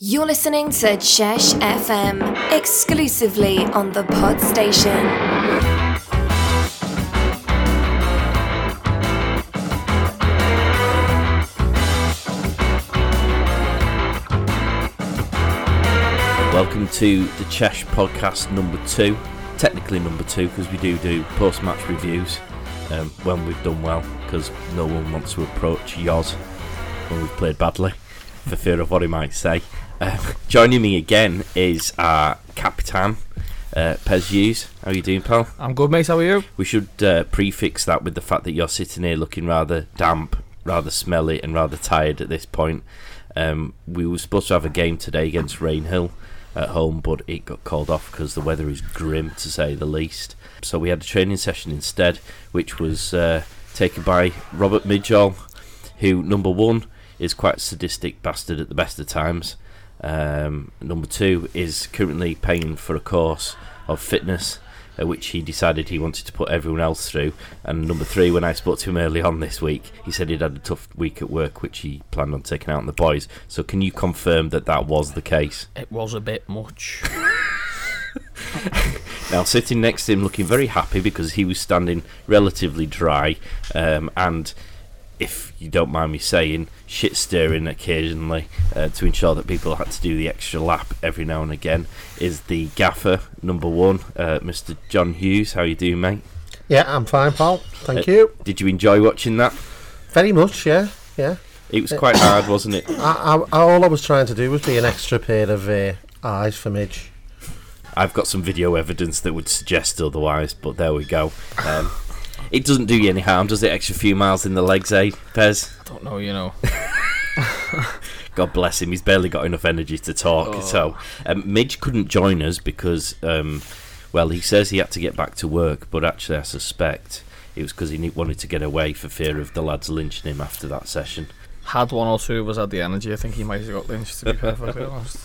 You're listening to Chesh FM exclusively on the Pod Station. Welcome to the Chesh podcast number two. Technically number two because we do do post-match reviews um, when we've done well because no one wants to approach Yoz when we've played badly for fear of what he might say. Um, joining me again is our Capitan, uh, Pez Hughes. How are you doing, pal? I'm good, mate. How are you? We should uh, prefix that with the fact that you're sitting here looking rather damp, rather smelly, and rather tired at this point. Um, we were supposed to have a game today against Rainhill at home, but it got called off because the weather is grim to say the least. So we had a training session instead, which was uh, taken by Robert Midgell, who number one is quite a sadistic bastard at the best of times. Um, number two is currently paying for a course of fitness, uh, which he decided he wanted to put everyone else through. And number three, when I spoke to him early on this week, he said he'd had a tough week at work, which he planned on taking out on the boys. So, can you confirm that that was the case? It was a bit much. Now, sitting next to him, looking very happy because he was standing relatively dry, um, and if you don't mind me saying, shit stirring occasionally uh, to ensure that people had to do the extra lap every now and again, is the gaffer number one, uh, Mr. John Hughes. How you doing, mate? Yeah, I'm fine, pal. Thank Uh, you. Did you enjoy watching that? Very much, yeah. Yeah. It was quite hard, wasn't it? I, I, all I was trying to do was be an extra pair of uh, eyes for Midge. I've got some video evidence that would suggest otherwise, but there we go. Um, it doesn't do you any harm, does it? Extra few miles in the legs, eh, Pez? I don't know, you know. God bless him. He's barely got enough energy to talk. Oh. So, um, Midge couldn't join us because, um, well, he says he had to get back to work, but actually, I suspect it was because he wanted to get away for fear of the lads lynching him after that session. Had one or two of us had the energy, I think he might have got lynched, to be perfectly honest.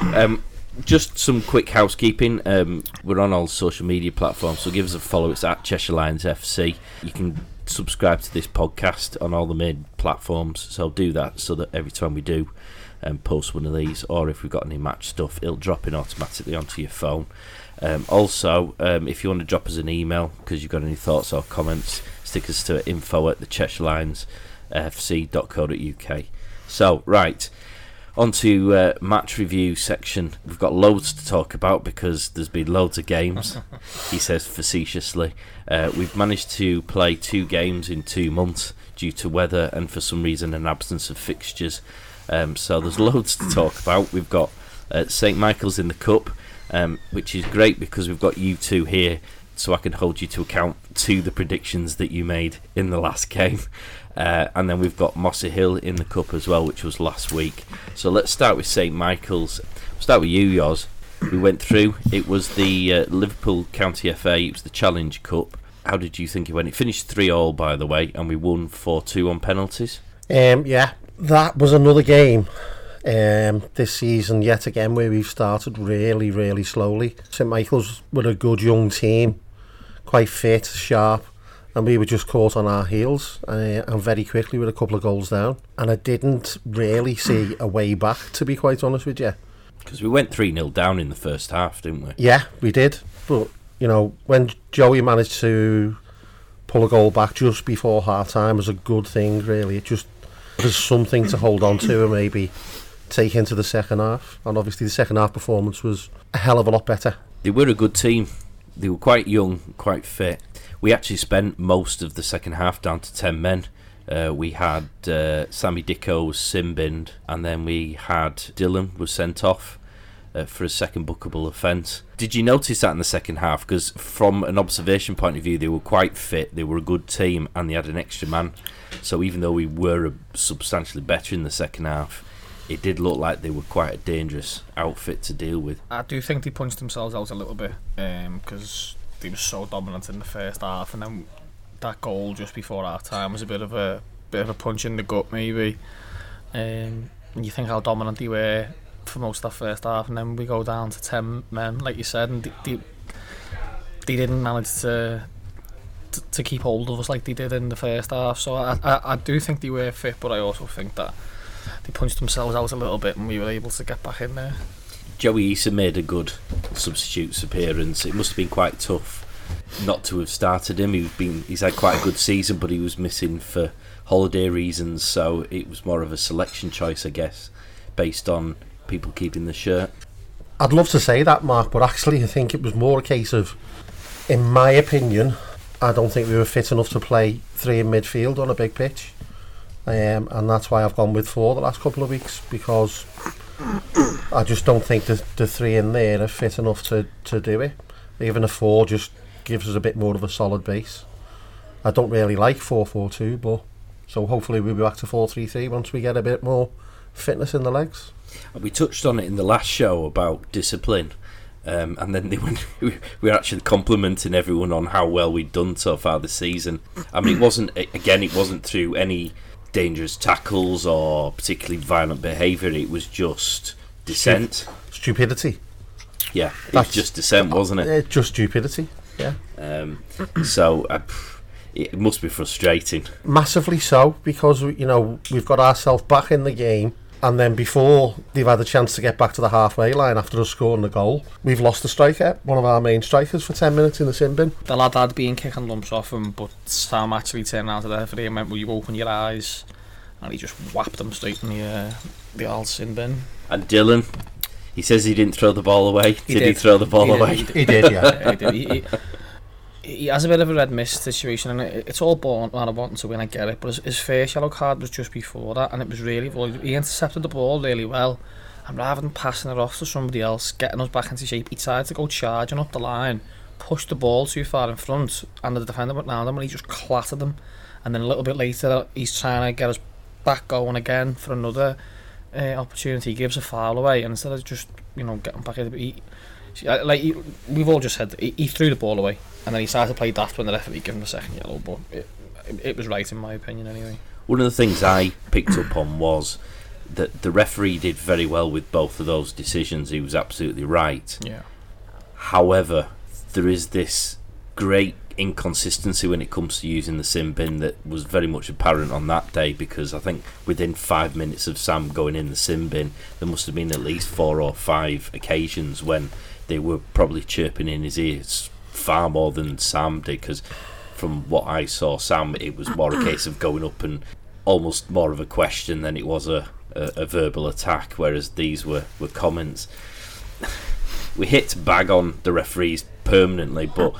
Um, just some quick housekeeping. Um, we're on all social media platforms, so give us a follow. It's at Cheshire Lions FC. You can subscribe to this podcast on all the main platforms, so do that so that every time we do um, post one of these, or if we've got any match stuff, it'll drop in automatically onto your phone. Um, also, um, if you want to drop us an email because you've got any thoughts or comments, stick us to info at the Cheshire Lions fc.co.uk. So, right, on to uh, match review section. We've got loads to talk about because there's been loads of games, he says facetiously. Uh, we've managed to play two games in two months due to weather and for some reason an absence of fixtures. Um, so there's loads to talk about. We've got uh, St Michael's in the Cup, um, which is great because we've got you two here so I can hold you to account to the predictions that you made in the last game. Uh, and then we've got Mossley Hill in the cup as well, which was last week. So let's start with St Michael's. We'll start with you, Yoz. We went through. It was the uh, Liverpool County FA. It was the Challenge Cup. How did you think it went? It finished three all, by the way, and we won four two on penalties. Um, yeah, that was another game um, this season, yet again, where we've started really, really slowly. St Michael's were a good young team, quite fit, sharp, and we were just caught on our heels uh, and very quickly with a couple of goals down. And I didn't really see a way back, to be quite honest with you. Because we went 3 0 down in the first half, didn't we? Yeah, we did. But, you know, when Joey managed to pull a goal back just before half time was a good thing, really. It just was something to hold on to and maybe take into the second half. And obviously, the second half performance was a hell of a lot better. They were a good team. They were quite young, quite fit. We actually spent most of the second half down to 10 men. Uh, we had uh, Sammy Dicko was sin-binned, and then we had Dylan was sent off uh, for a second bookable offence. Did you notice that in the second half? Because from an observation point of view, they were quite fit, they were a good team, and they had an extra man. So even though we were substantially better in the second half, it did look like they were quite a dangerous outfit to deal with. I do think they punched themselves out a little bit because they were so dominant in the first half, and then that goal just before half time was a bit of a bit of a punch in the gut, maybe. Um, you think how dominant they were for most of that first half, and then we go down to ten men, like you said, and they, they, they didn't manage to, to to keep hold of us like they did in the first half. So I, I I do think they were fit, but I also think that they punched themselves out a little bit, and we were able to get back in there. Joey Issa made a good substitutes appearance. It must have been quite tough not to have started him. He's been he's had quite a good season, but he was missing for holiday reasons, so it was more of a selection choice, I guess, based on people keeping the shirt. I'd love to say that, Mark, but actually, I think it was more a case of, in my opinion, I don't think we were fit enough to play three in midfield on a big pitch. Um, and that's why I've gone with four the last couple of weeks because I just don't think the, the three in there are fit enough to, to do it. Even a four just gives us a bit more of a solid base. I don't really like 4 4 2, but so hopefully we'll be back to 4 3 3 once we get a bit more fitness in the legs. We touched on it in the last show about discipline. Um, and then they went, we were actually complimenting everyone on how well we'd done so far this season. I mean, it wasn't again, it wasn't through any dangerous tackles or particularly violent behaviour. It was just dissent. Stupidity. Yeah, it was That's- just dissent, wasn't it? Uh, just stupidity. Yeah. Um, so uh, it must be frustrating. Massively so, because you know we've got ourselves back in the game, and then before they've had a chance to get back to the halfway line after us scoring the goal, we've lost the striker, one of our main strikers, for ten minutes in the sin bin. The lad had been kicking lumps off him, but Sam actually turned around to the referee and went, "Will you open your eyes?" And he just whapped him straight in the uh, the old sin bin. And Dylan, he says he didn't throw the ball away. He did, he throw the ball He away? he did. He did, yeah. Yeah, he, did. He, he, has a bit of a red mist situation, and it, it's all born out of wanting to win. I get it, but his, his first yellow card was just before that, and it was really well, he intercepted the ball really well. And rather than passing it off to somebody else, getting us back into shape, he tried to go charging up the line, pushed the ball too far in front, and the defender went round him, and he just clattered them. And then a little bit later, he's trying to get us back going again for another uh, opportunity. He gives a foul away, and instead of just you know getting back he, like he, we've all just said, he, he threw the ball away, and then he started to play daft when the referee gave him a second yellow. But it, it, it was right in my opinion, anyway. One of the things I picked up on was that the referee did very well with both of those decisions. He was absolutely right. Yeah. However, there is this great inconsistency when it comes to using the sin bin that was very much apparent on that day because I think within five minutes of Sam going in the sin bin, there must have been at least four or five occasions when they were probably chirping in his ears far more than Sam did because from what I saw, Sam, it was more a case of going up and almost more of a question than it was a, a, a verbal attack, whereas these were, were comments we hit bag on the referees permanently, but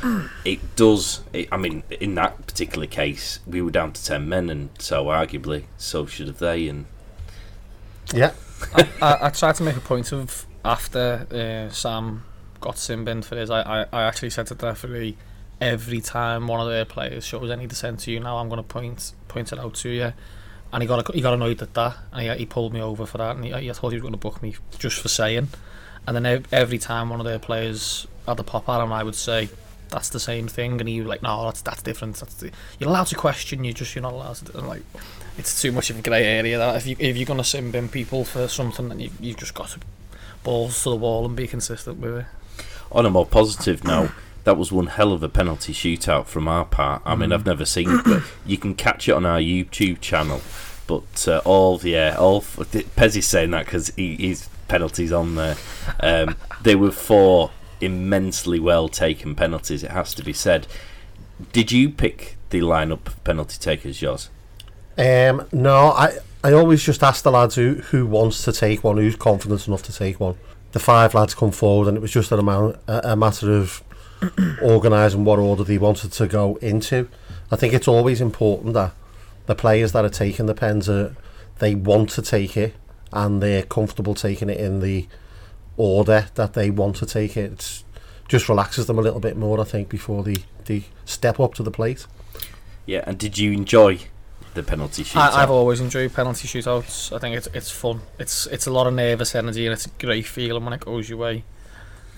it does. It, I mean, in that particular case, we were down to ten men, and so arguably, so should have they. And Yeah. I, I, I tried to make a point of after uh, Sam got sin binned for this. I, I, I actually said to the referee, every time one of their players shows any dissent to you, now I'm going to point point it out to you. And he got he got annoyed at that, and he, he pulled me over for that, and he, he thought he was going to book me just for saying. And then every time one of their players had the pop at I would say, "That's the same thing," and he was like, "No, that's that's different. That's the, you're allowed to question. You just you're not allowed to." And like, it's too much of a grey area. That if you if you're gonna sin bin people for something, then you you've just got to balls to the wall and be consistent with it. On a more positive note, that was one hell of a penalty shootout from our part. I mean, I've never seen it, but you can catch it on our YouTube channel. But uh, all yeah, all Pezzy's saying that because he, he's penalties on there. Um, they were four immensely well taken penalties. It has to be said. Did you pick the lineup of penalty takers, Yoz? Um, no, I I always just ask the lads who who wants to take one, who's confident enough to take one. The five lads come forward, and it was just an amount, a, a matter of organising what order they wanted to go into. I think it's always important that the players that are taking the pens are they want to take it and they're comfortable taking it in the order that they want to take it. It's just relaxes them a little bit more, I think, before they, they step up to the plate. Yeah, and did you enjoy the penalty shootout? I, I've always enjoyed penalty shootouts. I think it's it's fun. It's it's a lot of nervous energy and it's a great feeling when it goes your way.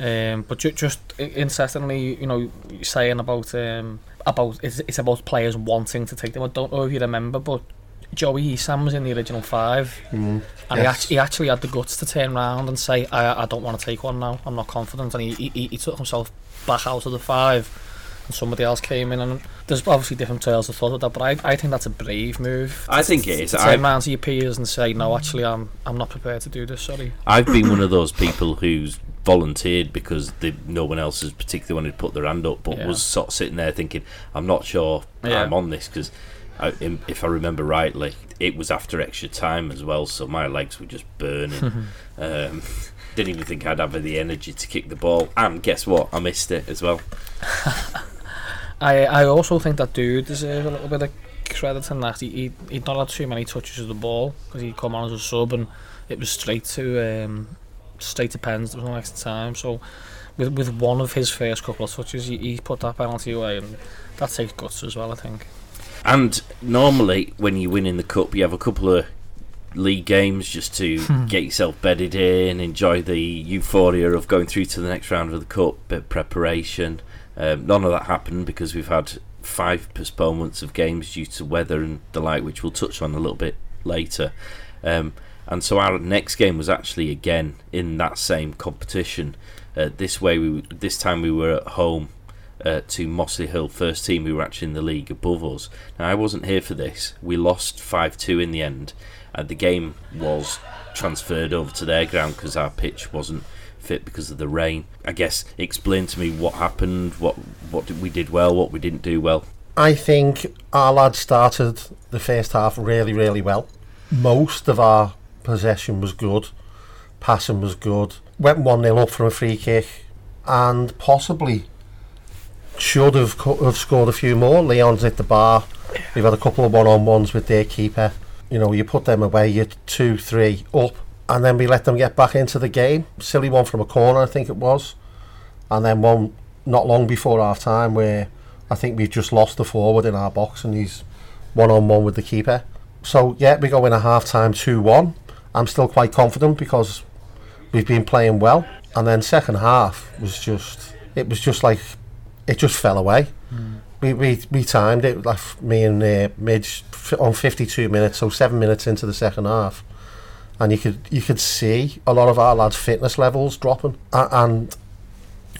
Um, but ju- just i- incessantly, you know, saying about um, about it's, it's about players wanting to take them. I don't know if you remember, but Joey Sam was in the original five, Mm. and he, actually, he actually had the guts to turn around and say, "I I don't want to take one now. I'm not confident," and he he, he took himself back out of the five. And somebody else came in. And there's obviously different tales of thought with that, but I, I think that's a brave move. I think it is. To I- turn around to your peers and say, no, actually, I'm I'm not prepared to do this. Sorry. I've been one of those people who's volunteered because they, no one else has particularly wanted to put their hand up, but Yeah. was sort of sitting there thinking, I'm not sure Yeah. I'm on this because, if I remember rightly, it was after extra time as well, so my legs were just burning. um, didn't even think I'd have the energy to kick the ball, and guess what? I missed it as well. I I also think that dude deserves a little bit of credit in that he he he'd not had too many touches of the ball because he'd come on as a sub and it was straight to um straight to pens. There was no extra time. So with with one of his first couple of touches, he, he put that penalty away and that takes guts as well. I think. And normally, when you win in the cup, you have a couple of league games just to get yourself bedded in, enjoy the euphoria of going through to the next round of the cup, bit of preparation. Um, none of that happened because we've had five postponements of games due to weather and the like, which we'll touch on a little bit later. Um, and so our next game was actually again in that same competition. Uh, this way, we this time we were at home uh, to Mossley Hill first team who were actually in the league above us. Now I wasn't here for this. We lost five two in the end, and the game was transferred over to their ground because our pitch wasn't fit because of the rain. I guess explain to me what happened, what what we did well, what we didn't do well. I think our lads started the first half really, really well. Most of our possession was good, passing was good. Went 1 0 up from a free kick, and possibly should have, co- have scored a few more. Leon's hit the bar. We've had a couple of one on ones with their keeper. You know, you put them away, you're 2 3 up, and then we let them get back into the game. Silly one from a corner, I think it was. And then one not long before half time where I think we've just lost the forward in our box and he's one on one with the keeper. So yeah, we go in a half time two one. I'm still quite confident because we've been playing well. And then second half was just it was just like it just fell away. We, we we timed it like me and uh, Midge on 52 minutes, so seven minutes into the second half, and you could you could see a lot of our lads' fitness levels dropping, A- and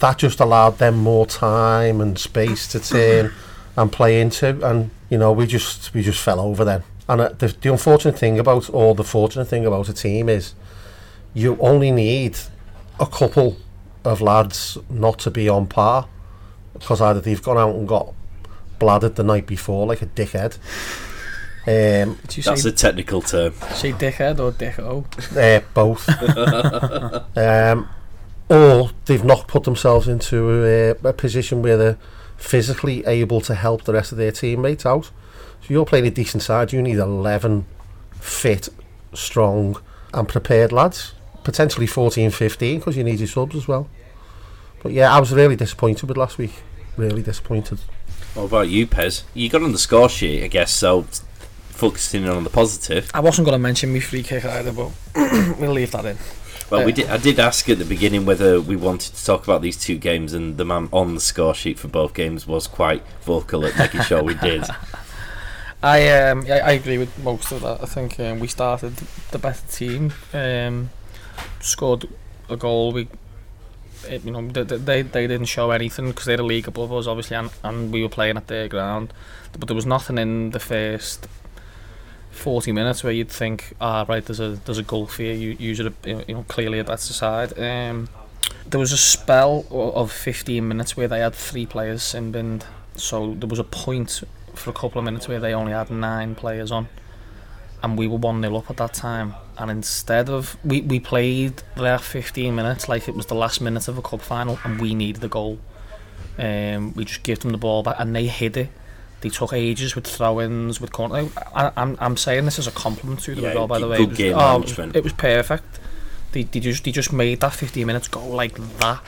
that just allowed them more time and space to turn and play into. And you know we just we just fell over then. And uh, the, the unfortunate thing about or the fortunate thing about a team is you only need a couple of lads not to be on par because either they've gone out and got bladdered the night before like a dickhead um, That's say, a technical term. say dickhead or dicko? uh, both. um, or they've not put themselves into a, a position where they're physically able to help the rest of their teammates out. So you're playing a decent side, you need 11 fit, strong and prepared lads. Potentially 14, 15 because you need your subs as well. But yeah, I was really disappointed with last week. Really disappointed. What about you, Pez? You got on the score sheet, I guess. So focusing on the positive. I wasn't going to mention me free kick either, but we'll leave that in. Well, we did. I did ask at the beginning whether we wanted to talk about these two games, and the man on the score sheet for both games was quite vocal at making sure we did. I um I, I agree with most of that. I think um, we started the better team. Um, scored a goal. We, it, you know, they, they they didn't show anything because they're a league above us, obviously, and, and we were playing at their ground. But there was nothing in the first forty minutes where you'd think, ah, right, there's a there's a goal here. You usually you know clearly a better side. Um, there was a spell of fifteen minutes where they had three players sin binned. So there was a point for a couple of minutes where they only had nine players on, and we were one 0 up at that time. And instead of we we played their 15 minutes like it was the last minute of a cup final, and we needed the goal. Um, we just gave them the ball back, and they hid it. They took ages with throw-ins, with corner. I, I'm I'm saying this as a compliment to them Yeah, as well. By the way, it was, oh, it was- it was perfect. They, they just they just made that 15 minutes go like that,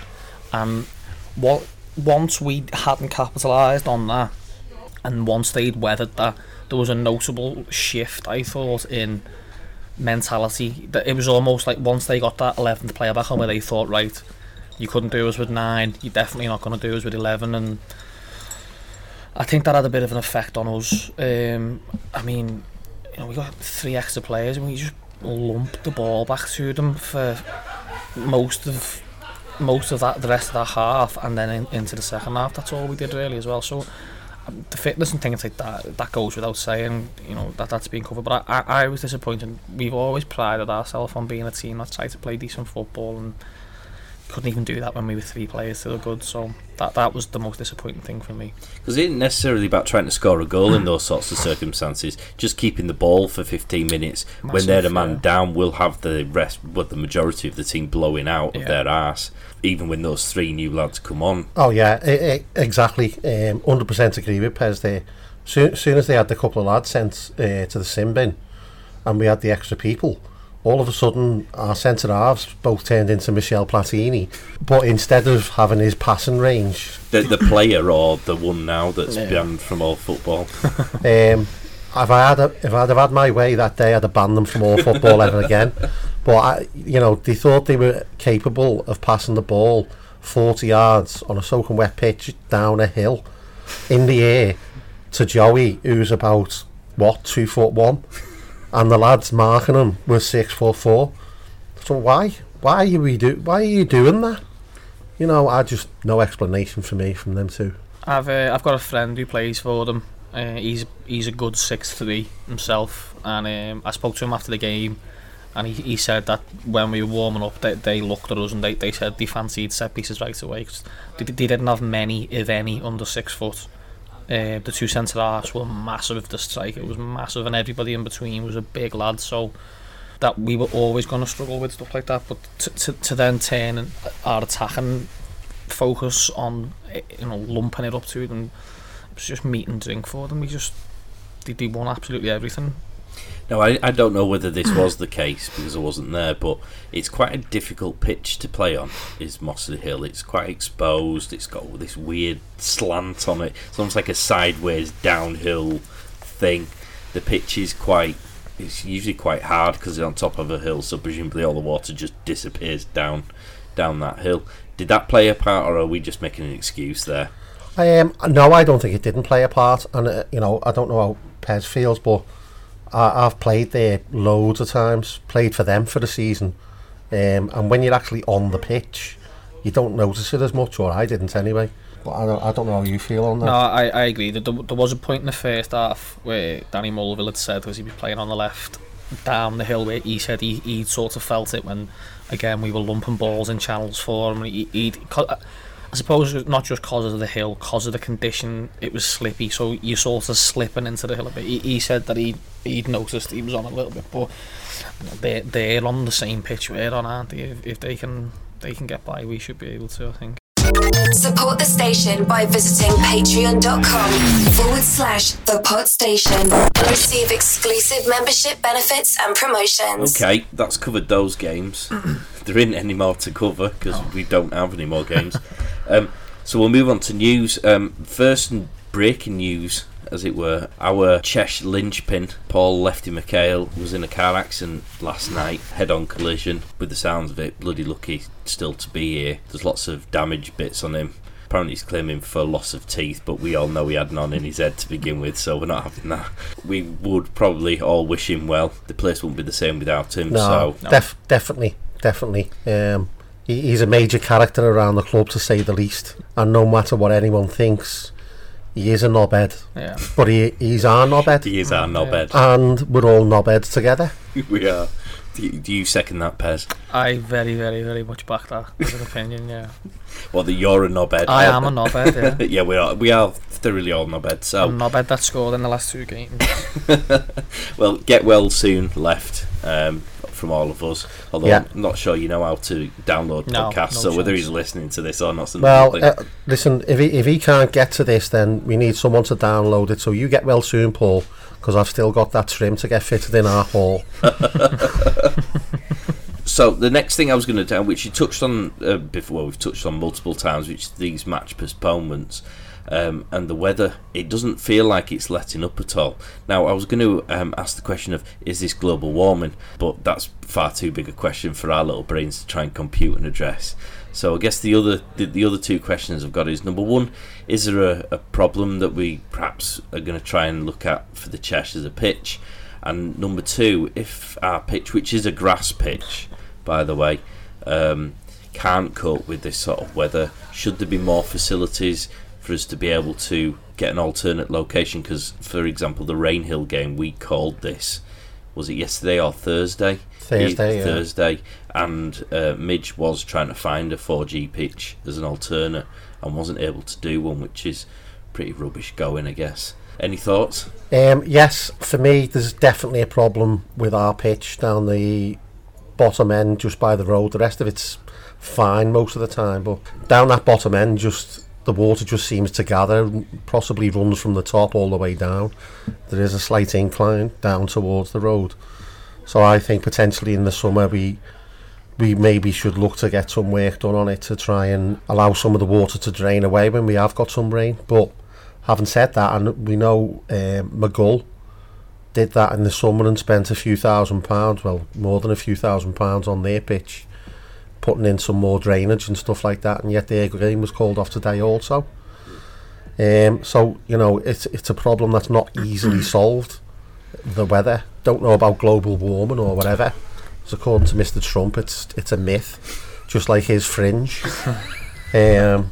and what once we hadn't capitalised on that, and once they'd weathered that, there was a notable shift. I thought in mentality that it was almost like once they got that 11th player back on, where they thought, right, you couldn't do us with nine, you're definitely not going to do us with 11, and I think that had a bit of an effect on us. Um, I mean, you know, we got three extra players, and we just lumped the ball back to them for most of most of that, the rest of that half, and then in, into the second half. That's all we did really as well. So um, the fitness and things like that, that goes without saying. You know that that's been covered. But I, I, I was disappointed. We've always prided ourselves on being a team that tried to play decent football and couldn't even do that when we were three players to the good. So that that was the most disappointing thing for me. Because it isn't necessarily about trying to score a goal in those sorts of circumstances. Just keeping the ball for 15 minutes when they're a man yeah. down will have the rest, well, the majority of the team blowing out of Yeah. their ass. Even when those three new lads come on. Oh yeah, I, I, exactly. Um, 100% agree with Pez there. Soon, soon as they had the couple of lads sent uh, to the sin bin, and we had the extra people, all of a sudden our centre halves both turned into Michel Platini. But instead of having his passing range, The, the player or the one now that's Yeah. banned from all football. um, if I had a, if I'd have had my way that day, I'd have banned them from all football ever again. But I, you know, they thought they were capable of passing the ball 40 yards on a soaking wet pitch down a hill in the air to Joey, who's about what two foot one, and the lads marking him was six foot four. So why, why are we do, why are you doing that? You know, I just no explanation for me from them two. I've uh, I've got a friend who plays for them. Uh, he's he's a good six three himself, and um, I spoke to him after the game, and he, he said that when we were warming up, they, they looked at us and they, they said they fancied set pieces right away 'cause they, they didn't have many, if any, under six foot. Uh, the two centre halves were massive. The it was massive, and everybody in between was a big lad. So that we were always going to struggle with stuff like that. But to, to, to then turn our attacking focus on eh, you know lumping it up to them, it was just meat and drink for them. We just they, they won absolutely everything. No, I, I don't know whether this was the case because I wasn't there, but it's quite a difficult pitch to play on. Is Mossley Hill? It's quite exposed. It's got this weird slant on it. It's almost like a sideways downhill thing. The pitch is quite. It's usually quite hard because it's on top of a hill, so presumably all the water just disappears down down that hill. Did that play a part, or are we just making an excuse there? Um, no, I don't think it didn't play a part, and uh, you know, I don't know how Pez feels, but I, I've played there loads of times, played for them for the season, um, and when you're actually on the pitch, you don't notice it as much, or I didn't anyway. But I don't, I don't know how you feel on that. No, I, I agree. There, there was a point in the first half where Danny Mulville had said, because he'd be playing on the left, down the hill, where he said he, he sort of felt it when, again, we were lumping balls in channels for him. He, he'd, co- I suppose it's not just cause of the hill, cause of the condition, it was slippy, so you sort of slipping into the hill a bit. He, he said that he he'd noticed he was on a little bit, but they're, they're on the same pitch we're on, aren't they? If, if they can they can get by, we should be able to, I think. Support the station by visiting patreon.com forward slash the pod station and receive exclusive membership benefits and promotions. Okay, that's covered those games. Mm. there isn't any more to cover because we don't have any more games. um, so we'll move on to news. Um, first, and breaking news, as it were. Our Chesh linchpin, Paul Lefty McHale, was in a car accident last night, head-on collision. With the sounds of it, bloody lucky still to be here. There's lots of damage bits on him. Apparently he's claiming for loss of teeth, but we all know he had none in his head to begin with, so we're not having that. We would probably all wish him well. The place wouldn't be the same without him, No, so No. Def- definitely, definitely. Um, he, he's a major character around the club, to say the least. And no matter what anyone thinks, he is a knobhead. Yeah. But he, he's our knobhead. he is our knobhead. And we're all knobheads together. we are. Do you, do you second that, Pez? I very, very, very much back that as an opinion, yeah. Well, that you're a knobhead. I am a knobhead, yeah. yeah, we are. We are thoroughly all knobhead. So, I'm knobhead that scored in the last two games. well, get well soon. Left um, from all of us. Although Yeah. I'm not sure you know how to download No, podcasts. no so whether chance. he's listening to this or not, Well, uh, listen, if he, if he can't get to this, then we need someone to download it. So you get well soon, Paul, because I've still got that trim to get fitted in our hall. So the next thing I was going to do, which you touched on uh, before, we've touched on multiple times, which is these match postponements um, and the weather. It doesn't feel like it's letting up at all. Now I was going to um, ask the question of is this global warming, but that's far too big a question for our little brains to try and compute and address. So I guess the other the, the other two questions I've got is number one, is there a, a problem that we perhaps are going to try and look at for the Cheshire as a pitch? And number two, if our pitch, which is a grass pitch, by the way, um, can't cope with this sort of weather? Should there be more facilities for us to be able to get an alternate location? Because, for example, the Rainhill game, we called this. Was it yesterday or Thursday? Thursday, yeah. Thursday, and uh, Midge was trying to find a 4G pitch as an alternate and wasn't able to do one, which is pretty rubbish going, I guess. Any thoughts? Um, yes, for me, there's definitely a problem with our pitch down the bottom end, just by the road. The rest of it's fine most of the time, but down that bottom end, just the water just seems to gather, possibly runs from the top all the way down. There is a slight incline down towards the road, so I think potentially in the summer we we maybe should look to get some work done on it to try and allow some of the water to drain away when we have got some rain. But having said that, and we know um, Maghull did that in the summer and spent a few thousand pounds, well, more than a few thousand pounds on their pitch, putting in some more drainage and stuff like that, and yet their game was called off today also. Um, so you know, it's it's a problem that's not easily solved. The weather, don't know about global warming or whatever. As according to Mr. Trump, it's it's a myth, just like his fringe. um,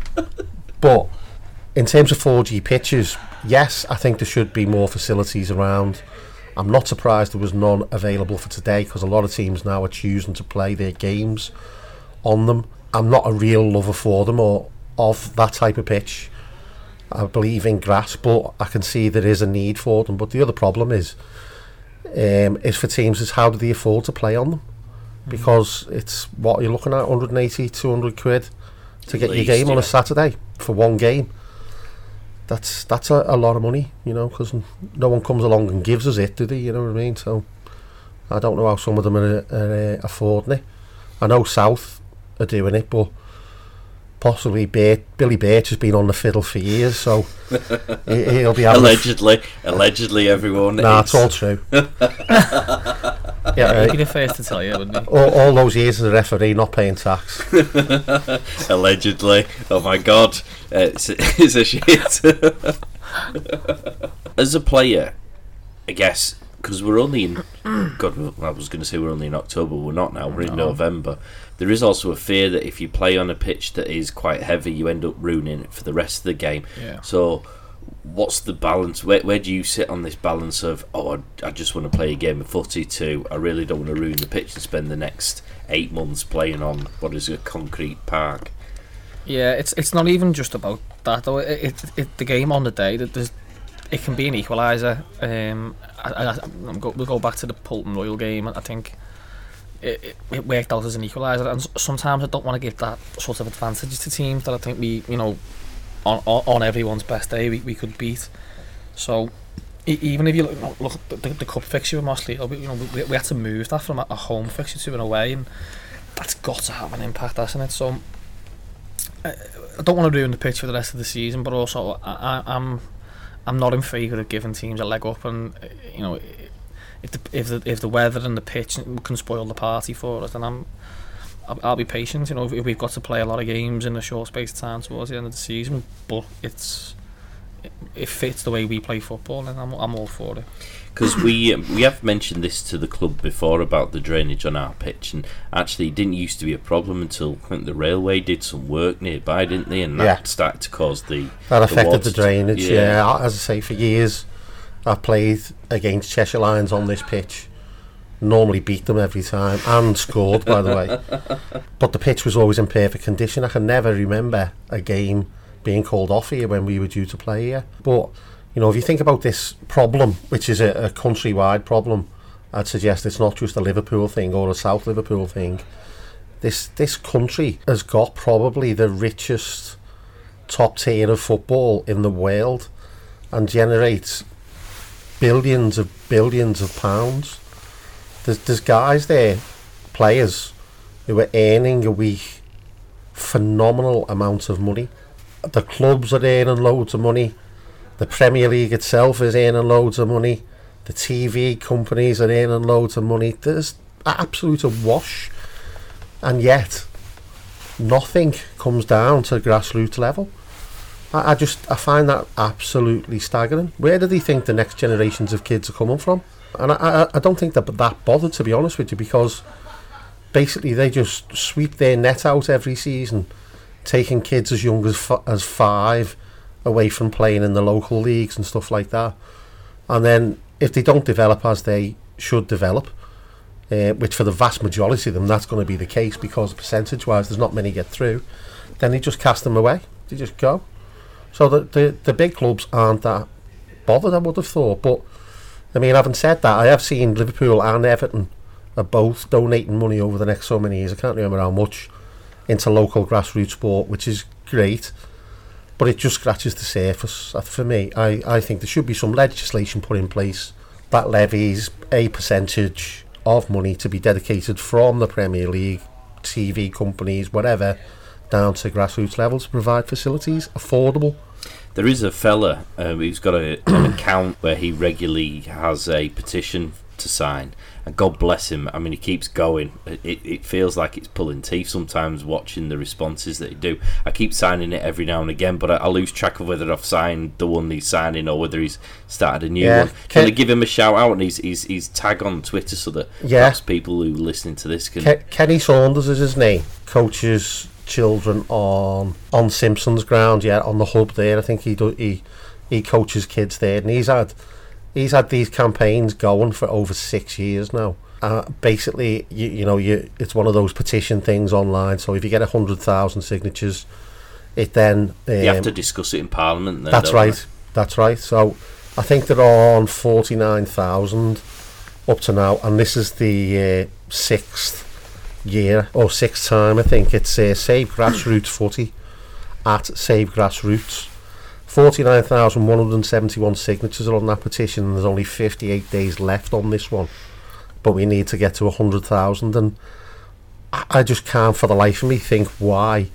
but in terms of 4G pitches, yes, I think there should be more facilities around. I'm not surprised there was none available for today because a lot of teams now are choosing to play their games on them. I'm not a real lover for them or of that type of pitch. I believe in grass, but I can see there is a need for them. But the other problem is, um, is for teams is how do they afford to play on them? Because it's what you're looking at 180, 200 quid to get least, your game on a Saturday for one game. That's that's a, a lot of money, you know, because no one comes along and gives us it, do they? You know what I mean? So I don't know how some of them are, are uh, affording it. I know South are doing it, but possibly Bert, Billy Birch has been on the fiddle for years, so he, he'll be having a f- Allegedly, allegedly, everyone. Nah, it's- it's all true. yeah, He'd uh, be the first to tell you, wouldn't he? all, all those years as a referee, not paying tax. allegedly. Oh my god, uh, it's, it's a shit. As a player, I guess because we're only in God, I was going to say we're only in October. We're not now. We're in No. November. There is also a fear that if you play on a pitch that is quite heavy, you end up ruining it for the rest of the game. Yeah. So, what's the balance? Where, where do you sit on this balance of oh, I, I just want to play a game of footy to I really don't want to ruin the pitch and spend the next eight months playing on what is a concrete park? Yeah, it's it's not even just about that though. It, it, it the game on the day that there's it can be an equaliser. Um, I, I, go, we'll go back to the Poulton Royal game. I think it, it, worked out as an equaliser, and sometimes I don't want to give that sort of advantage to teams that I think we, you know, on on, on everyone's best day we, we could beat. So. Even if you look, look at the, the cup fixture with we, you know, we, we had to move that from a, home fixture to an away, and that's got to have an impact, hasn't it? So I don't want to ruin the pitch for the rest of the season, but also I, I, I'm I'm not in favour of giving teams a leg up, and you know if the if the if the weather and the pitch can spoil the party for us, then I'm I'll, I'll be patient. You know, if we've got to play a lot of games in a short space of time towards the end of the season, but it's it, it fits the way we play football, and I'm I'm all for it. Because we we have mentioned this to the club before about the drainage on our pitch, and actually it didn't used to be a problem until I think the railway did some work nearby, didn't they? And that Yeah. started to cause the That affected the to- drainage. Yeah. as I say, for years I've played against Cheshire Lions on this pitch. Normally beat them every time and scored, by the way. But the pitch was always in perfect condition. I can never remember a game being called off here when we were due to play here. But you know, if you think about this problem, which is a, a countrywide problem, I'd suggest it's not just a Liverpool thing or a South Liverpool thing. This this country has got probably the richest top tier of football in the world and generates billions of billions of pounds. There's, there's guys there, players, who are earning a week phenomenal amounts of money. The clubs are earning loads of money. The Premier League itself is earning loads of money. The TV companies are earning loads of money. There's absolute a wash. And yet, nothing comes down to grassroots level. I, I just I find that absolutely staggering. Where do they think the next generations of kids are coming from? And I, I, I don't think they're that bothered to be honest with you because basically they just sweep their net out every season, taking kids as young as f- as five away from playing in the local leagues and stuff like that. And then if they don't develop as they should develop, uh, which for the vast majority of them that's going to be the case because percentage wise there's not many get through, then they just cast them away. They just go. So the the, the big clubs aren't that bothered, I would have thought. But I mean, having said that, I have seen Liverpool and Everton are both donating money over the next so many years. I can't remember how much into local grassroots sport, which is great. But it just scratches the surface. Uh, For me, I, I think there should be some legislation put in place that levies a percentage of money to be dedicated from the Premier League, TV companies, whatever, down to grassroots level to provide facilities affordable. There is a fella um, who's got a, an account where he regularly has a petition to sign, and God bless him. I mean, he keeps going. It, it feels like it's pulling teeth sometimes watching the responses that he do. I keep signing it every now and again, but I, I lose track of whether I've signed the one he's signing or whether he's started a new Yeah. one. Can I give him a shout out and he's he's, he's tag on Twitter so that Yeah. perhaps people who are listening to this can. Ke- Kenny Saunders is his name. Coaches children on on Simpsons ground, yeah, on the hub there. I think he do, he he coaches kids there, and he's had he's had these campaigns going for over six years now. Uh, basically, you, you know, you it's one of those petition things online. So if you get a hundred thousand signatures, it then um, you have to discuss it in Parliament. Then, that's right. That's right. So I think they're on forty nine thousand up to now, and this is the uh, sixth year or sixth time. I think it's uh, Save Grassroots Footy at Save Grassroots. Forty nine thousand one hundred seventy one signatures are on that petition, and there's only fifty eight days left on this one. But we need to get to hundred thousand, and I just can't for the life of me think why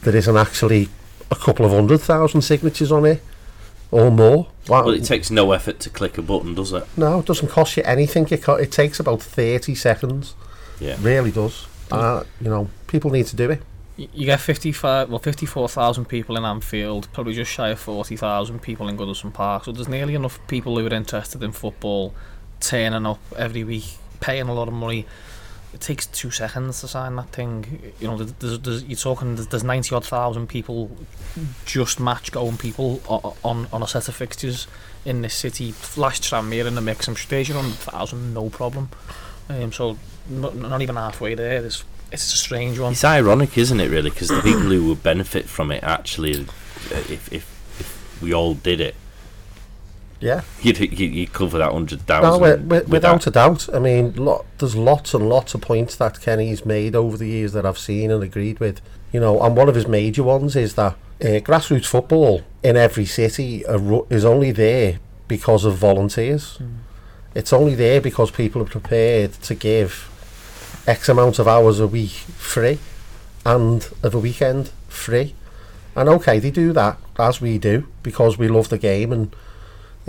there isn't actually a couple of hundred thousand signatures on it or more. Wow. Well, it takes no effort to click a button, does it? no, it doesn't cost you anything. It, co- it takes about 30 seconds. Yeah. Really does. Uh, you know, people need to do it. You get 55, well, 54,000 people in Anfield, probably just shy of 40,000 people in Goodison Park. So there's nearly enough people who are interested in football turning up every week, paying a lot of money. It takes two seconds to sign that thing. You know, there's, there's, there's, you're talking, there's, there's 90 odd thousand people, just match going people on, on a set of fixtures in this city. Flash Tranmere in the mix, I'm sure there's 100,000, no problem. Um, so not, not even halfway there. It's, it's a strange one. It's ironic, isn't it, really? Because the people who would benefit from it actually, uh, if, if, if we all did it, Yeah. you'd, you'd, you'd cover that 100,000. No, wi- wi- with without that. a doubt. I mean, lot, there's lots and lots of points that Kenny's made over the years that I've seen and agreed with. You know, and one of his major ones is that uh, grassroots football in every city are, is only there because of volunteers. It's only there because people are prepared to give X amount of hours a week free and of a weekend free. And okay, they do that as we do because we love the game and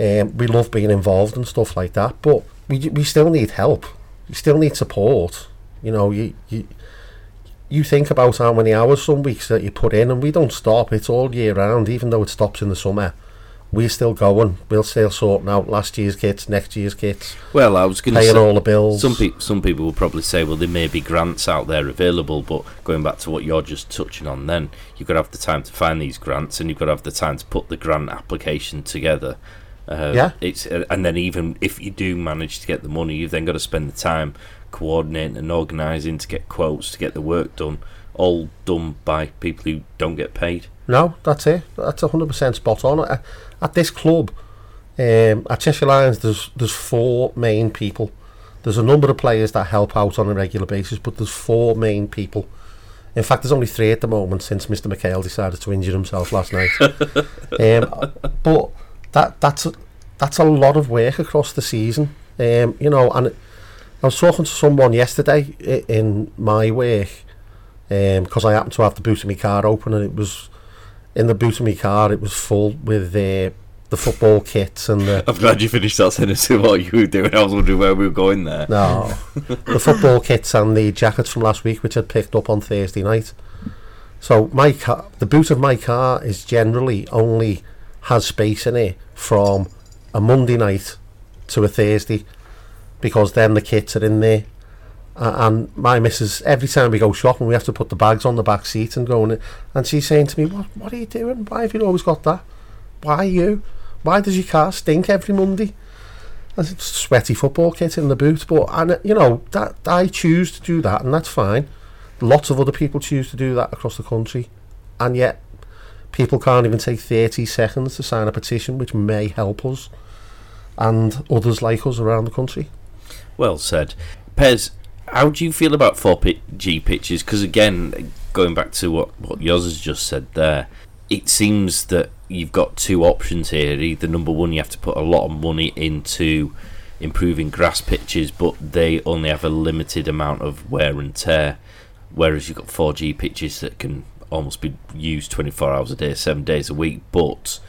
um, we love being involved and stuff like that. But we we still need help. You still need support. You know, you you you think about how many hours some weeks that you put in, and we don't stop. It's all year round, even though it stops in the summer. We're still going. We'll still sorting out last year's kits, next year's kits, Well, I was going to paying say. all the bills. Some, pe- some people will probably say, well, there may be grants out there available, but going back to what you're just touching on, then you've got to have the time to find these grants and you've got to have the time to put the grant application together. Uh, Yeah. It's uh, and then even if you do manage to get the money, you've then got to spend the time coordinating and organising to get quotes to get the work done, all done by people who don't get paid. No, that's it. That's hundred percent spot on. At, at this club, um, at Cheshire Lions, there's there's four main people. There's a number of players that help out on a regular basis, but there's four main people. In fact, there's only three at the moment since Mr. McHale decided to injure himself last night. um, but that that's a, that's a lot of work across the season. Um, you know, and I was talking to someone yesterday in my work because I happened to have the boot of my car open and it was in the boot of my car it was full with uh, the football kits and the I'm glad you finished that sentence with what you were doing. I was wondering where we were going there. no the football kits and the jackets from last week which I'd picked up on Thursday night. So my car, the boot of my car is generally only has space in it from a Monday night to a Thursday because then the kits are in there. And my missus, every time we go shopping, we have to put the bags on the back seat and go in. It. And she's saying to me, "What? What are you doing? Why have you always got that? Why you? Why does your car stink every Monday?" And it's sweaty football kit in the boot, but and uh, you know that I choose to do that, and that's fine. Lots of other people choose to do that across the country, and yet people can't even take 30 seconds to sign a petition which may help us and others like us around the country. Well said. Pez, how do you feel about 4G pitches? Because again, going back to what, what Yoz has just said there, it seems that you've got two options here. Either number one, you have to put a lot of money into improving grass pitches, but they only have a limited amount of wear and tear. Whereas you've got 4G pitches that can almost be used 24 hours a day, seven days a week. But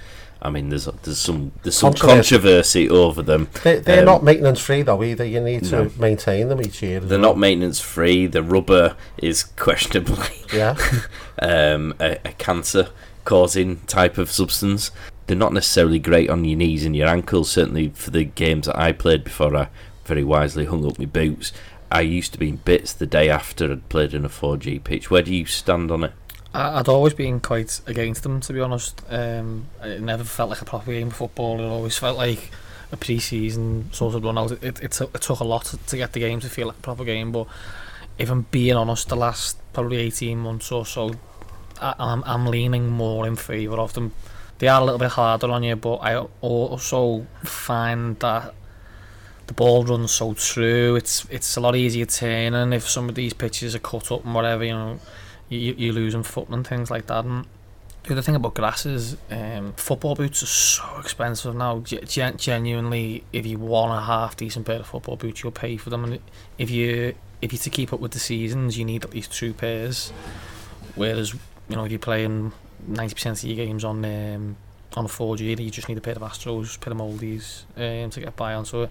I mean, there's there's some there's some controversy, over them. They, they're um, not maintenance free though either. You need to no. maintain them each year. They're well. not maintenance free. The rubber is questionably yeah um, a, a cancer causing type of substance. They're not necessarily great on your knees and your ankles. Certainly for the games that I played before I very wisely hung up my boots. I used to be in bits the day after I'd played in a 4G pitch. Where do you stand on it? I'd always been quite against them, to be honest. Um, it never felt like a proper game of football. It always felt like a pre-season sort of run out. It, it, it, it took a lot to, to get the game to feel like a proper game. But if I'm being honest, the last probably 18 months or so, I, I'm, I'm leaning more in favour of them. They are a little bit harder on you, but I also find that the ball runs so true. It's it's a lot easier turning if some of these pitches are cut up and whatever. You know you, you're losing foot and things like that. And the other thing about grass is um, football boots are so expensive now. Gen- genuinely, if you want a half decent pair of football boots, you'll pay for them. And if you if you to keep up with the seasons, you need at least two pairs. Whereas you know if you're playing ninety percent of your games on um, on a 4G, you just need a pair of Astros, pair of Moldies um, to get by on. So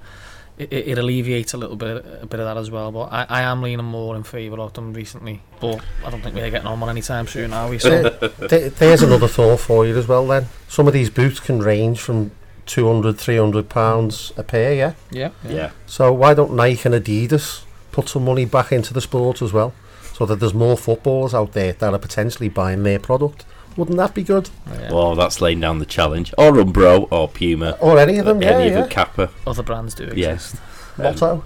it, it alleviates a little bit a bit of that as well. But I, I am leaning more in favour of them recently. But I don't think we're getting on one anytime soon, are we? So there's another thought for you as well. Then some of these boots can range from 200 300 pounds a pair yeah? yeah yeah so why don't Nike and Adidas put some money back into the sport as well so that there's more footballers out there that are potentially buying their product wouldn't that be good? Yeah. Well, that's laying down the challenge. Or Umbro, or Puma, or any of them. Any yeah, of yeah. Kappa. Other brands do exist. Yeah. Motto.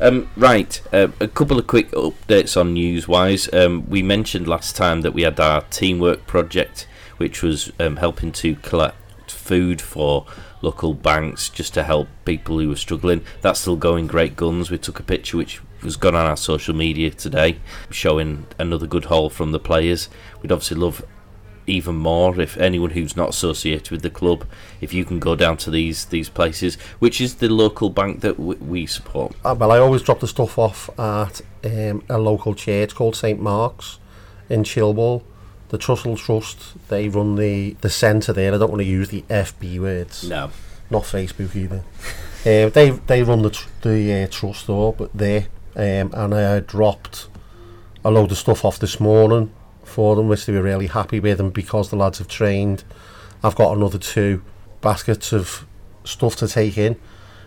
Um, right, uh, a couple of quick updates on news wise. Um, we mentioned last time that we had our teamwork project, which was um, helping to collect food for local banks just to help people who were struggling. That's still going great guns. We took a picture which was gone on our social media today, showing another good haul from the players. We'd obviously love even more if anyone who's not associated with the club if you can go down to these these places which is the local bank that w- we support. Uh, well I always drop the stuff off at um, a local church called St Mark's in Childwall. The Trussell Trust they run the the centre there. I don't want to use the FB words. No. Not Facebook either. Uh, they they run the tr- the uh, trust store but they um, and I dropped a load of stuff off this morning for them, which they were really happy with. And because the lads have trained, I've got another two baskets of stuff to take in,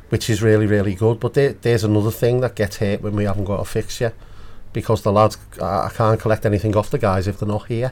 which is really, really good. But there, there's another thing that gets hit when we haven't got a fixture because the lads, I can't collect anything off the guys if they're not here.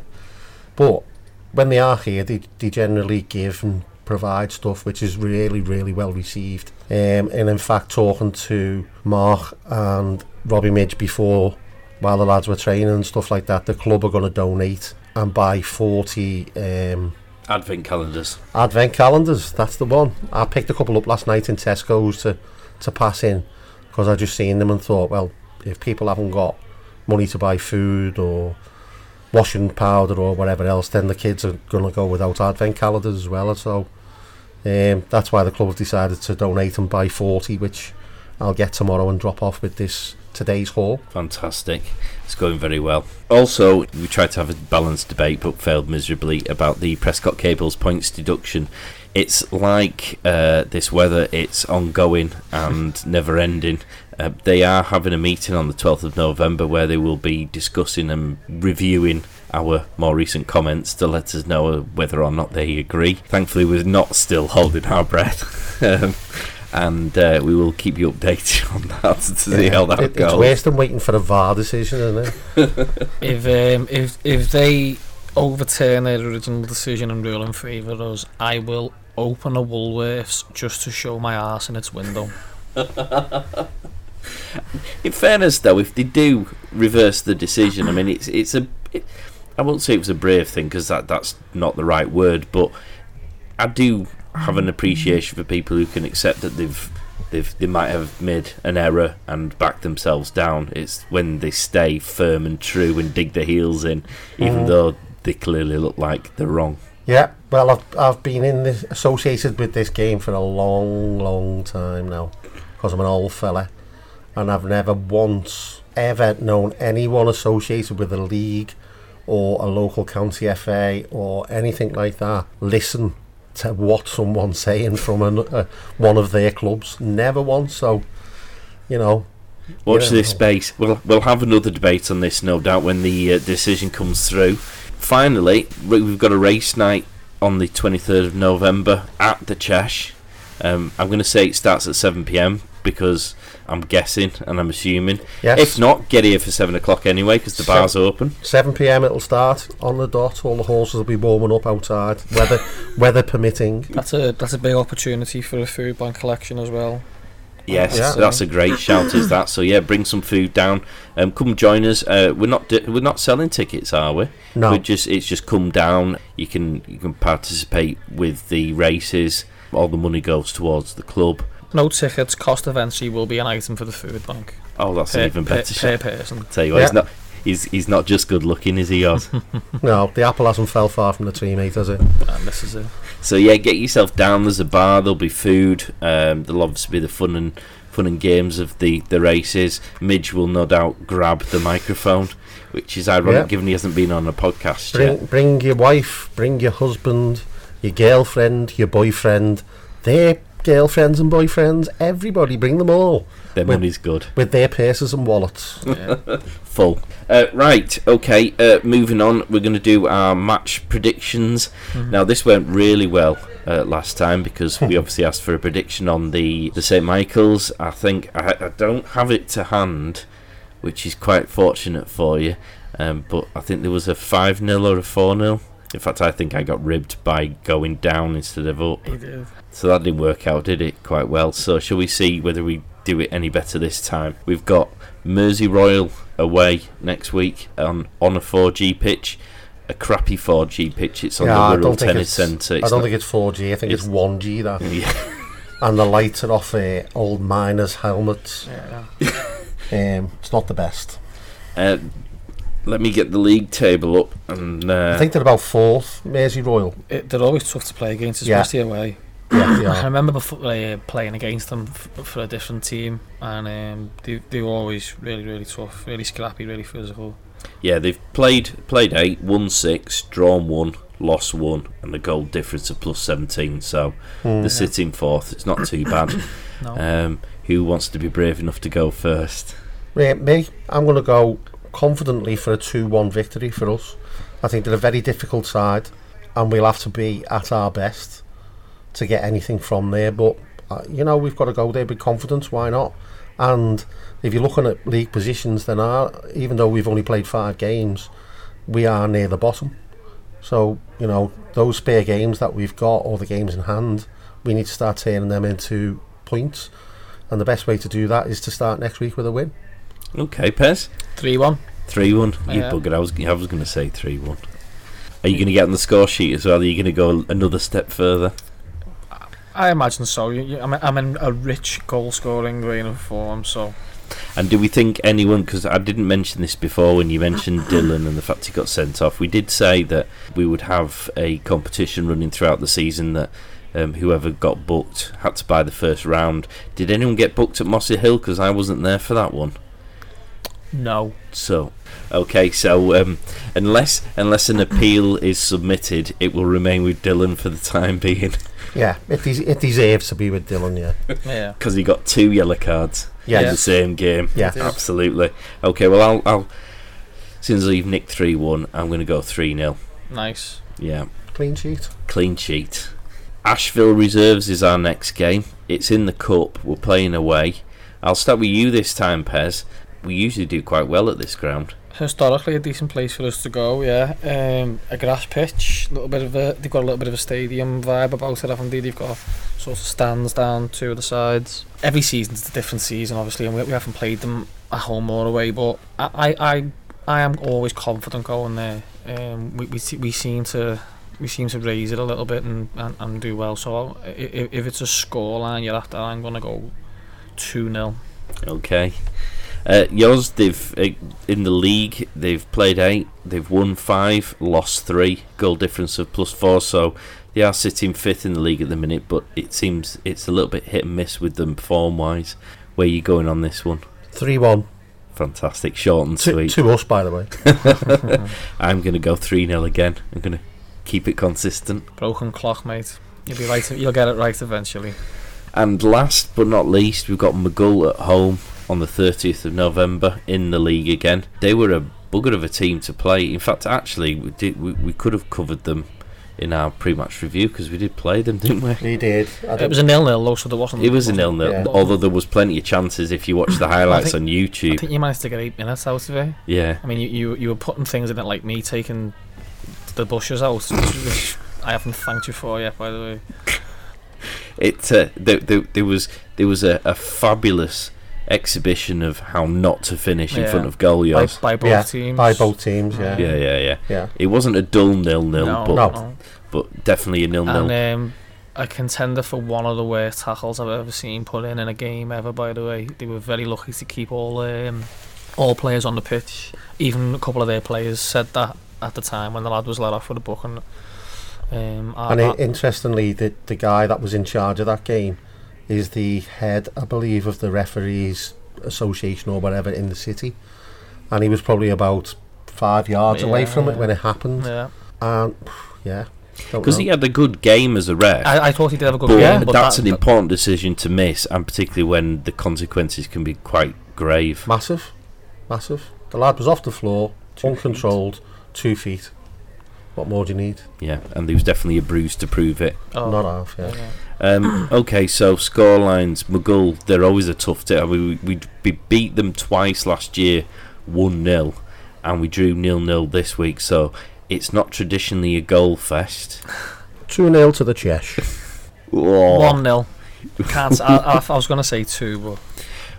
But when they are here, they, they generally give and provide stuff which is really, really well received. Um, and in fact, talking to Mark and Robbie Midge before while the lads were training and stuff like that, the club are going to donate and buy 40 um, advent calendars. Advent calendars, that's the one. I picked a couple up last night in Tesco's to, to pass in because I just seen them and thought, well, if people haven't got money to buy food or washing powder or whatever else, then the kids are going to go without advent calendars as well. So um, that's why the club decided to donate and buy 40, which I'll get tomorrow and drop off with this today's haul. Fantastic. It's going very well. Also, we tried to have a balanced debate but failed miserably about the Prescot Cables points deduction. It's like uh, this weather, it's ongoing and never ending. Uh, they are having a meeting on the 12th of November where they will be discussing and reviewing our more recent comments to let us know whether or not they agree. Thankfully, we're not still holding our breath. um, and uh, we will keep you updated on that to see how that It- goes. It's worse than waiting for a VAR decision, isn't it? If um, if if they overturn their original decision and rule in favour of us, I will open a Woolworths just to show my arse in its window. In fairness, though, if they do reverse the decision, I mean, it's it's a. It, I won't say it was a brave thing because that that's not the right word, but I do have an appreciation for people who can accept that they've they've they might have made an error and back themselves down. It's when they stay firm and true and dig their heels in, even Mhm. though they clearly look like they're wrong. Yeah, well, I've, I've been in this associated with this game for a long, long time now because I'm an old fella, and I've never once ever known anyone associated with a league or a local county FA or anything like that listen to what someone's saying from an, uh, one of their clubs. Never once. So, you know, Watch this space. We'll we'll have another debate on this, no doubt, when the uh, decision comes through. Finally, we- we've got a race night on the 23rd of November at the Chesh. Um, I'm going to say it starts at 7 p.m. because I'm guessing and I'm assuming. yes. If not, get here for 7 o'clock anyway because the Seven- bar's open. 7 p.m. it'll start on the dot. All the horses will be warming up outside, weather weather permitting. That's a that's a big opportunity for a food bank collection as well. Yes, Yeah. that's a great shout. Is that so? Yeah, bring some food down. Um, come join us. Uh, we're not di- we're not selling tickets, are we? No, We're just it's just come down. You can you can participate with the races. All the money goes towards the club. No tickets, cost of entry will be an item for the food bank. Oh, that's per, an even better per shout. person. Tell you what, Yeah. he's not he's he's not just good looking, is he? Oz? no, the apple hasn't fell far from the tree, mate, has it? And this is it. so yeah, get yourself down. There's a bar. There'll be food. Um, there'll obviously be the fun and fun and games of the the races. Midge will no doubt grab the microphone, which is ironic Yeah. given he hasn't been on a podcast Bring yet. bring your wife, bring your husband, your girlfriend, your boyfriend, their girlfriends and boyfriends, everybody, bring them all Their Well- money's good. with their purses and wallets. Yeah. Full. Uh, right, okay, uh, moving on, we're going to do our match predictions. Mhm. Now, this went really well uh, last time because we obviously asked for a prediction on the, the St. Michael's. I think I, I don't have it to hand, which is quite fortunate for you, um, but I think there was a 5 0 or a 4 0. In fact, I think I got ribbed by going down instead of up. So that didn't work out, did it? Quite well. So shall we see whether we do it any better this time? We've got Mersey Royal away next week on on a 4G pitch, a crappy 4G pitch. It's on Yeah, the don't Tennis Centre. I don't not- think it's 4G, I think it's, it's- 1G that. yeah. And the lights are off uh, old miners' helmets. Yeah. Um, it's not the best. Uh, let me get the league table up and uh, I think they're about fourth, Mersey Royal. It, they're always tough to play against, Yeah. especially away. Yeah, they I remember before, uh, playing against them f- for a different team, and um, they, they were always really, really tough, really scrappy, really physical. yeah, they've played played eight, won six, drawn one, lost one, and the goal difference of plus 17. So Hmm. they're sitting fourth. It's not too bad. No, Um, who wants to be brave enough to go first? Right, me, I'm going to go confidently for a 2 1 victory for us. I think they're a very difficult side, and we'll have to be at our best to get anything from there. But, uh, you know, we've got to go there with confidence, why not? And if you're looking at league positions, then our, even though we've only played five games, we are near the bottom. So, you know, those spare games that we've got, or the games in hand, we need to start turning them into points. And the best way to do that is to start next week with a win. Okay, Pez. 3 1. Three one. You Yeah. bugger. I was I was going to say three one. Are you going to get on the score sheet as well? Are you going to go another step further? I imagine so. You, you, I'm, I'm in a rich goal scoring vein of form, so And do we think anyone? Because I didn't mention this before when you mentioned Dylan and the fact he got sent off. We did say that we would have a competition running throughout the season that. Um, whoever got booked had to buy the first round. Did anyone get booked at Mossley Hill? Because I wasn't there for that one. No. So, okay, so um, unless unless an appeal is submitted, it will remain with Dylan for the time being Yeah, it, des- it deserves to be with Dylan, yeah. Yeah. because he got two yellow cards in the same game. Yeah. Absolutely. Okay, well, I'll, I'll since you've nicked three one, I'm going to go three 0 Nice. Yeah, Clean sheet. clean sheet. Ashville Reserves is our next game. It's in the cup. We're playing away. I'll start with you this time, Pez. We usually do quite well at this ground. Historically, a decent place for us to go. Yeah, um, a grass pitch, little bit of a. They've got a little bit of a stadium vibe about it. Haven't they? They've got sort of stands down two of the sides. Every season's a different season, obviously, and we, we haven't played them at home or away. But I, I, I, I am always confident going there. Um, we, we, we seem to. We seem to raise it a little bit and, and, and do well. So if, if it's a scoreline, you're after, I'm going to go 2 0. Okay. Uh, Yoz, they've uh, in the league. They've played eight. They've won five, lost three. Goal difference of plus four. So they are sitting fifth in the league at the minute. But it seems it's a little bit hit and miss with them form wise. Where are you going on this one? 3 1. Fantastic, short and sweet. to us, by the way. I'm going to go three 0 again. I'm going to keep it consistent. Broken clock, mate. You'll be right. You'll get it right eventually. And last but not least, we've got Maghull at home on the 30th of November in the league again. They were a bugger of a team to play. In fact, actually, we did we, we could have covered them in our pre-match review because we did play them, didn't we? He did. It was a nil-nil, though, so there wasn't. It was a nil-nil, Yeah. although there was plenty of chances if you watch the highlights think- on I YouTube. think you managed to get eight minutes out of it. Yeah, I mean, you, you you were putting things in it like me taking the bushes out, which, which I haven't thanked you for yet, by the way. it uh, there, there, there was there was a, a fabulous exhibition of how not to finish in Yeah. front of goal. By, Yours. by both yeah, teams. by both teams, yeah. Yeah, yeah, yeah. Yeah. It wasn't a dull nil-nil, No, but No. but definitely a nil-nil. And um, a contender for one of the worst tackles I've ever seen put in in a game ever. By the way, they were very lucky to keep all um, all players on the pitch. Even a couple of their players said that at the time when the lad was let off with a book. And um, I, And I- i interestingly, the, the guy that was in charge of that game is the head, I believe, of the referees association or whatever in the city. And he was probably about five yards away Yeah, from it when it happened. yeah. And yeah, Because he had a good game as a ref. I, I thought he did have a good but game, but that's that, an important decision to miss, and particularly when the consequences can be quite grave. massive, massive. The lad was off the floor, uncontrolled, two feet. What more do you need? Yeah, and there was definitely a bruise to prove it. oh, Not half, yeah. yeah. Um, okay, so score lines. Maghull, they're always a tough team. We, we, we beat them twice last year, 1 0, and we drew nil nil this week, so it's not traditionally a goal fest. 2 0 to the Chesh. Oh, One 0 Can't. I, I, I was going to say two, but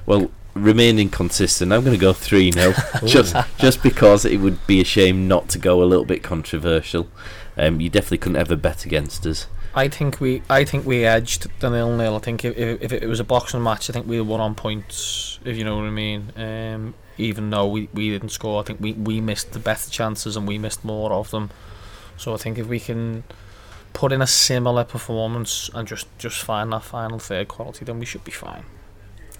Well, remaining consistent, I'm going to go 3 0, just, just because it would be a shame not to go a little bit controversial. Um, you definitely couldn't ever bet against us. I think we I think we edged the nil nil. I think if, if, it was a boxing match, I think we won on points. If you know what I mean. Um, even though we, we didn't score, I think we, we missed the better chances and we missed more of them. So I think if we can put in a similar performance and just just find that final third quality, then we should be fine.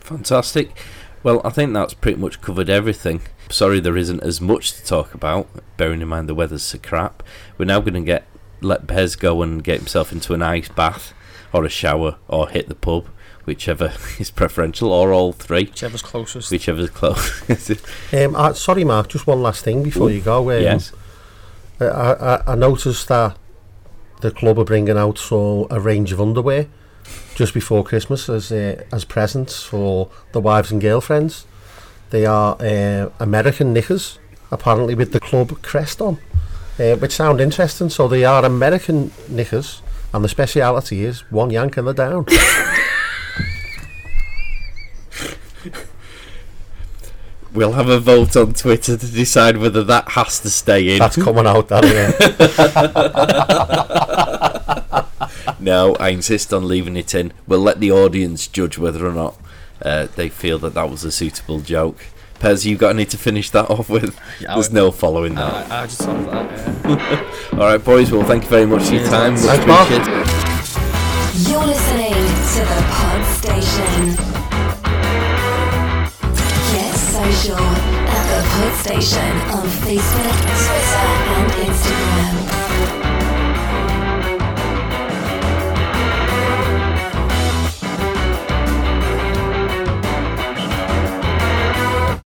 Fantastic. Well, I think that's pretty much covered everything. Sorry there isn't as much to talk about, bearing in mind the weather's so crap. We're now going to get let Pez go and get himself into an ice bath or a shower or hit the pub, whichever is preferential, or all three, Whichever's closest. whichever's close. Um, uh, sorry, Mark, just one last thing before Ooh, you go. Um, yes. I, I, I noticed that the club are bringing out so a range of underwear just before Christmas as uh, as presents for the wives and girlfriends. They are uh, American knickers, apparently with the club crest on, uh, which sound interesting. So they are American knickers, and the speciality is one yank and they're down. We'll have a vote on Twitter to decide whether that has to stay in. That's coming out. That yeah. No, I insist on leaving it in. We'll let the audience judge whether or not uh, they feel that that was a suitable joke. Pez, you got need to finish that off with? Yeah, There's I- no following that. I, I just thought that. Yeah. All right, boys. Well, thank you very much for your time. lads. Much Thanks, Mark. appreciated. You're listening to the Pod Station. Get social at the Pod Station on Facebook, Twitter, and Instagram.